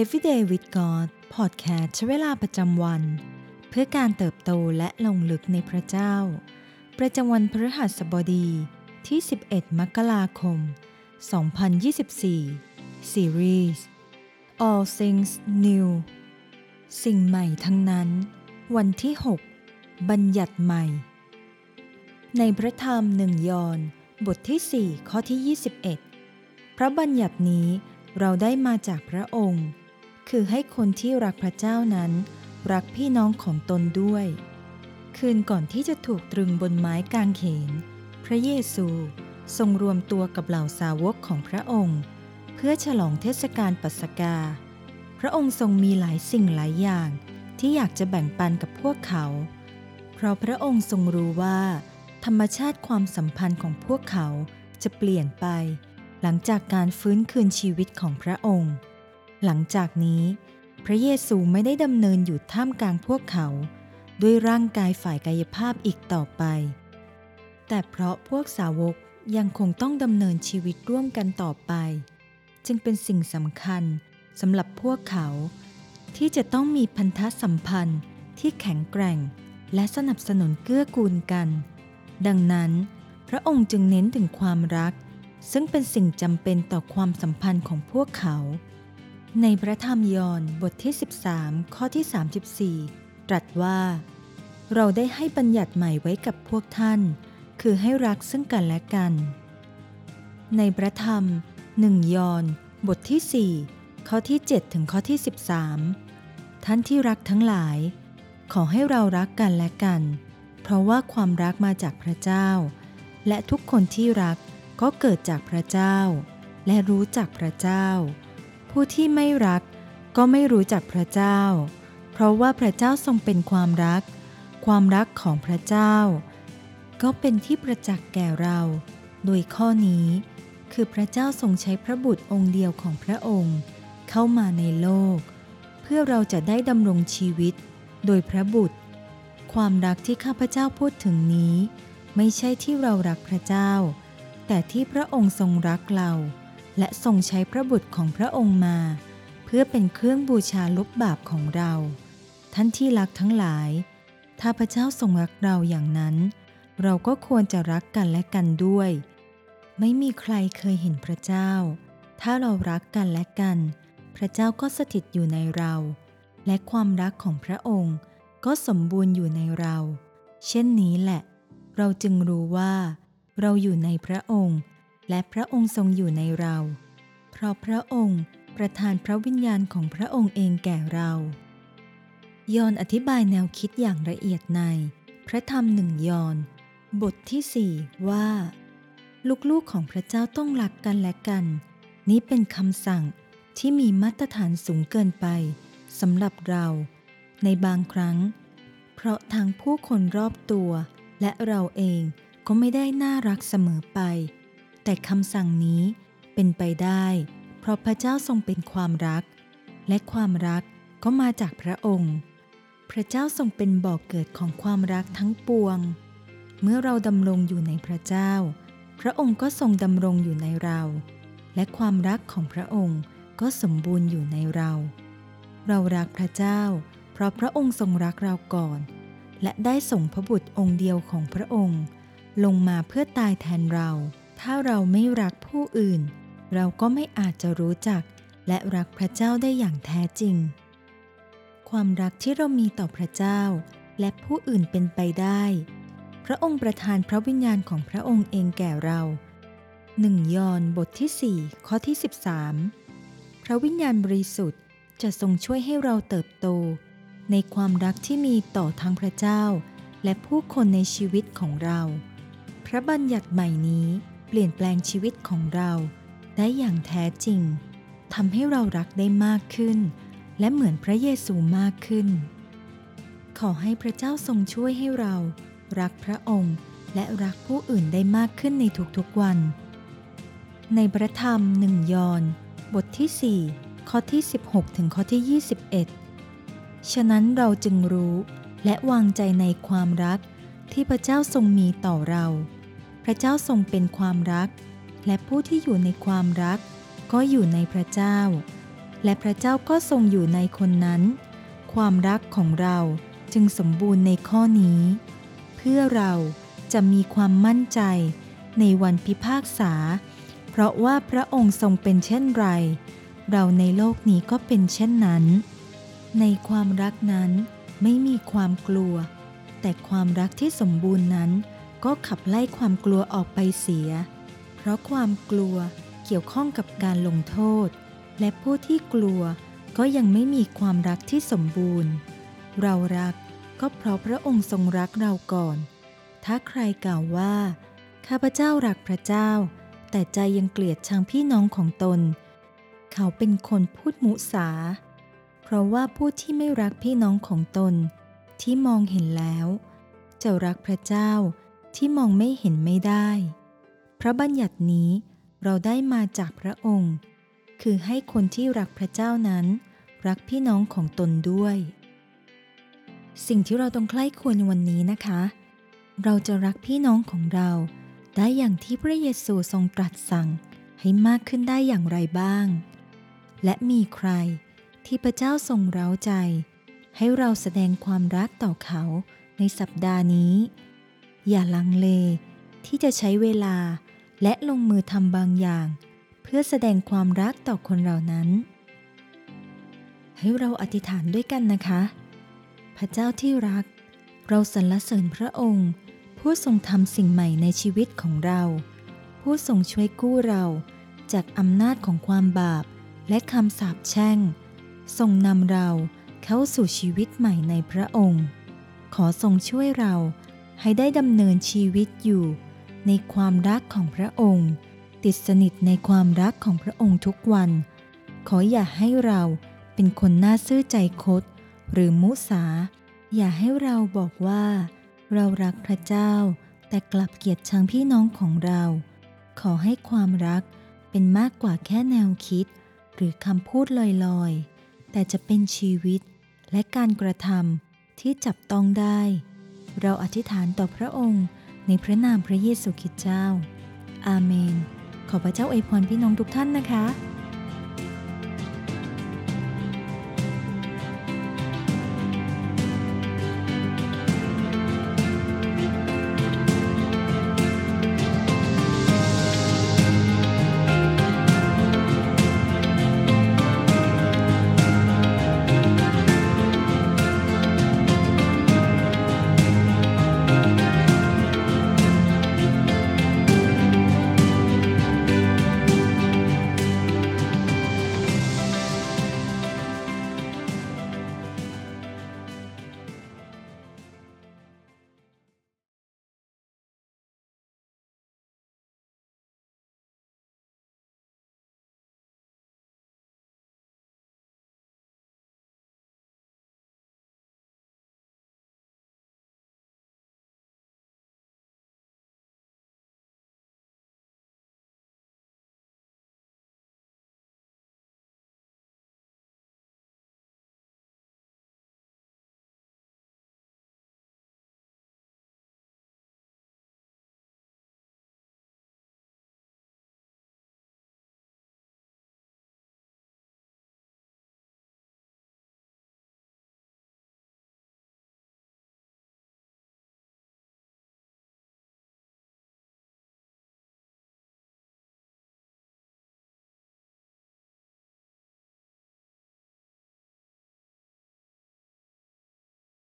Everyday with God พอดแคสต์ใช้เวลาประจำวัน เพื่อการเติบโตและลงลึกในพระเจ้า ประจำวันพฤหัสบดีที่ 11 มกราคม 2024 Series All Things New สิ่งใหม่ทั้งนั้น วันที่ 6 บัญญัติใหม่ ในพระธรรมหนึ่งยอห์นบทที่ 4 ข้อที่ 21 พระบัญญัตินี้เราได้มาจากพระองค์ คือให้คนที่รักพระเจ้านั้น รักพี่น้องของตนด้วย คืนก่อนที่จะถูกตรึงบนไม้กางเขน พระเยซูทรงรวมตัวกับเหล่าสาวกของพระองค์ เพื่อฉลองเทศกาลปัสกา พระองค์ทรงมีหลายสิ่งหลายอย่างที่อยากจะแบ่งปันกับพวกเขา เพราะพระองค์ทรงรู้ว่า ธรรมชาติความสัมพันธ์ของพวกเขาจะเปลี่ยนไป หลังจากการฟื้นคืนชีวิตของพระองค์ หลังจากนี้ พระเยซูไม่ได้ดำเนินอยู่ท่ามกลางพวกเขา ด้วยร่างกายฝ่ายกายภาพอีกต่อไป แต่เพราะพวกสาวกยังคงต้องดำเนินชีวิตร่วมกันต่อไป จึงเป็นสิ่งสำคัญสำหรับพวกเขา ที่จะต้องมีพันธสัมพันธ์ที่แข็งแกร่ง และสนับสนุนเกื้อกูลกัน ดังนั้น พระองค์จึงเน้นถึงความรัก ซึ่งเป็นสิ่งจำเป็นต่อความสัมพันธ์ของพวกเขา ในพระธรรมยอห์นบทที่ 13 ข้อที่ 34 ตรัสว่า เราได้ให้บัญญัติใหม่ไว้กับพวกท่าน คือให้รักซึ่งกันและกัน ในพระธรรมหนึ่งยอห์นบทที่ 4 ข้อที่ 7 ถึงข้อที่ 13 ท่านที่รักทั้งหลาย ขอให้เรารักกันและกัน เพราะว่าความรักมาจากพระเจ้า และทุกคนที่รักก็เกิดจากพระเจ้า และรู้จักพระเจ้า ผู้ที่ไม่รักก็ไม่รู้จักพระเจ้า เพราะว่าพระเจ้าทรงเป็นความรัก ความรักของพระเจ้า ก็เป็นที่ประจักษ์แก่เรา โดยข้อนี้ คือพระเจ้าทรงใช้พระบุตรองค์เดียวของพระองค์ เข้ามาในโลก เพื่อเราจะได้ดำรงชีวิต โดยพระบุตร ความรักที่ข้าพเจ้าพูดถึงนี้ ไม่ใช่ที่เรารักพระเจ้า แต่ที่พระองค์ทรงรักเรา และทรงใช้พระบุตรของพระองค์มา เพื่อเป็นเครื่องบูชาลบบาปของเรา ท่านที่รักทั้งหลาย ถ้าพระเจ้าทรงรักเราอย่างนั้น เราก็ควรจะรักกันและกันด้วย ไม่มีใครเคยเห็นพระเจ้า ถ้าเรารักกันและกัน พระเจ้าก็สถิตอยู่ในเรา และความรักของพระองค์ก็สมบูรณ์อยู่ในเรา เช่นนี้แหละ เราจึงรู้ว่า เราอยู่ในพระองค์ และพระองค์ทรงอยู่ในเรา เพราะพระองค์ประทานพระวิญญาณของพระองค์เองแก่เรา ยอนอธิบายแนวคิดอย่างละเอียดใน พระธรรมหนึ่งยอน บทที่สี่ว่า ลูกๆของพระเจ้าต้องรักกันและกัน นี้เป็นคำสั่งที่มีมาตรฐานสูงเกินไปสำหรับเรา ในบางครั้ง เพราะทั้งผู้คนรอบตัว และเราเองก็ไม่ได้น่ารักเสมอไป แต่คำสั่งนี้เป็นไปได้ เพราะพระเจ้าทรงเป็นความรัก และความรักก็มาจากพระองค์ พระเจ้าทรงเป็นบ่อกเกิดของความรักทั้งปวง เมื่อเราดำรงอยู่ในพระเจ้า พระองค์ก็ทรงดำรงอยู่ในเรา และความรักของพระองค์ก็สมบูรณ์อยู่ในเรา เรารักพระเจ้า เพราะพระองค์ทรงรักเราก่อน และได้ส่งพระบุตรองค์เดียวของพระองค์ ลงมาเพื่อตายแทนเรา ถ้าเราไม่รักผู้อื่น เราก็ไม่อาจจะรู้จัก และรักพระเจ้าได้อย่างแท้จริง ความรักที่เรามีต่อพระเจ้า และผู้อื่นเป็นไปได้ พระองค์ประทานพระวิญญาณของพระองค์เองแก่เราหนึ่งยอห์นบทที่4ข้อที่ 13 พระวิญญาณบริสุทธิ์จะทรงช่วยให้เราเติบโต ในความรักที่มีต่อทั้งพระเจ้า และผู้คนในชีวิตของเรา พระบัญญัติใหม่นี้ เปลี่ยนแปลงชีวิตของเราได้อย่างแท้จริงทำให้เรารักได้มากขึ้น และเหมือนพระเยซูมากขึ้น ขอให้พระเจ้าทรงช่วยให้เรา รักพระองค์และรักผู้อื่นได้มากขึ้นในทุกๆวัน ในพระธรรมหนึ่งยอห์นบทที่ 4 ข้อที่ 16 ถึงข้อที่ 21 ฉะนั้นเราจึงรู้และวางใจในความรักที่พระเจ้าทรงมีต่อเรา ระเจ้าทรงเป็นความรัก และผู้ที่อยู่ในความรัก ก็อยู่ในพระเจ้า และพระเจ้าก็ทรงอยู่ในคนนั้น ความรักของเราจึงสมบูรณ์ในข้อนี้ เพื่อเราจะมีความมั่นใจในวันพิพากษา เพราะว่าพระองค์ทรงเป็นเช่นไร เราในโลกนี้ก็เป็นเช่นนั้น ในความรักนั้นไม่มีความกลัว แต่ความรักที่สมบูรณ์นั้น ก็ขับไล่ความกลัวออกไปเสีย เพราะความกลัวเกี่ยวข้องกับการลงโทษ และผู้ที่กลัวก็ยังไม่มีความรักที่สมบูรณ์ เรารักก็เพราะพระองค์ทรงรักเราก่อน ถ้าใครกล่าวว่า ข้าพเจ้ารักพระเจ้า แต่ใจยังเกลียดชังพี่น้องของตน เขาเป็นคนพูดมุสา เพราะว่าผู้ที่ไม่รักพี่น้องของตน ที่มองเห็นแล้ว จะรักพระเจ้า ที่มองไม่เห็นไม่ได้ พระบัญญัตินี้เราได้มาจากพระองค์ คือให้คนที่รักพระเจ้านั้น รักพี่น้องของตนด้วย สิ่งที่เราต้องใคร่ควรในวันนี้นะคะ เราจะรักพี่น้องของเรา ได้อย่างที่พระเยซูทรงตรัสสั่งให้มากขึ้นได้อย่างไรบ้าง และมีใครที่พระเจ้าทรงเร้าใจ ให้เราแสดงความรักต่อเขาในสัปดาห์นี้ อย่าลังเล ที่จะใช้เวลาและลงมือทำบางอย่าง เพื่อแสดงความรักต่อคนเหล่านั้น ให้เราอธิษฐานด้วยกันนะคะ พระเจ้าที่รัก เราสรรเสริญพระองค์ ผู้ทรงทำสิ่งใหม่ในชีวิตของเรา ผู้ทรงช่วยกู้เราจากอำนาจของความบาปและคำสาปแช่ง ทรงนำเราเข้าสู่ชีวิตใหม่ในพระองค์ ขอทรงช่วยเรา ให้ได้ดำเนินชีวิตอยู่ ในความรักของพระองค์ ติดสนิทในความรักของพระองค์ทุกวัน ขออย่าให้เราเป็นคนน่าซื่อใจคดหรือมุสา อย่าให้เราบอกว่า เรารักพระเจ้า แต่กลับเกลียดชังพี่น้องของเรา ขอให้ความรักเป็นมากกว่าแค่แนวคิด หรือคำพูดลอยๆ แต่จะเป็นชีวิตและการกระทำที่จับต้องได้ เราอธิษฐานต่อพระองค์ในพระนามพระเยซูคริสต์เจ้า อาเมน ขอพระเจ้าอวยพรพี่น้องทุกท่านนะคะ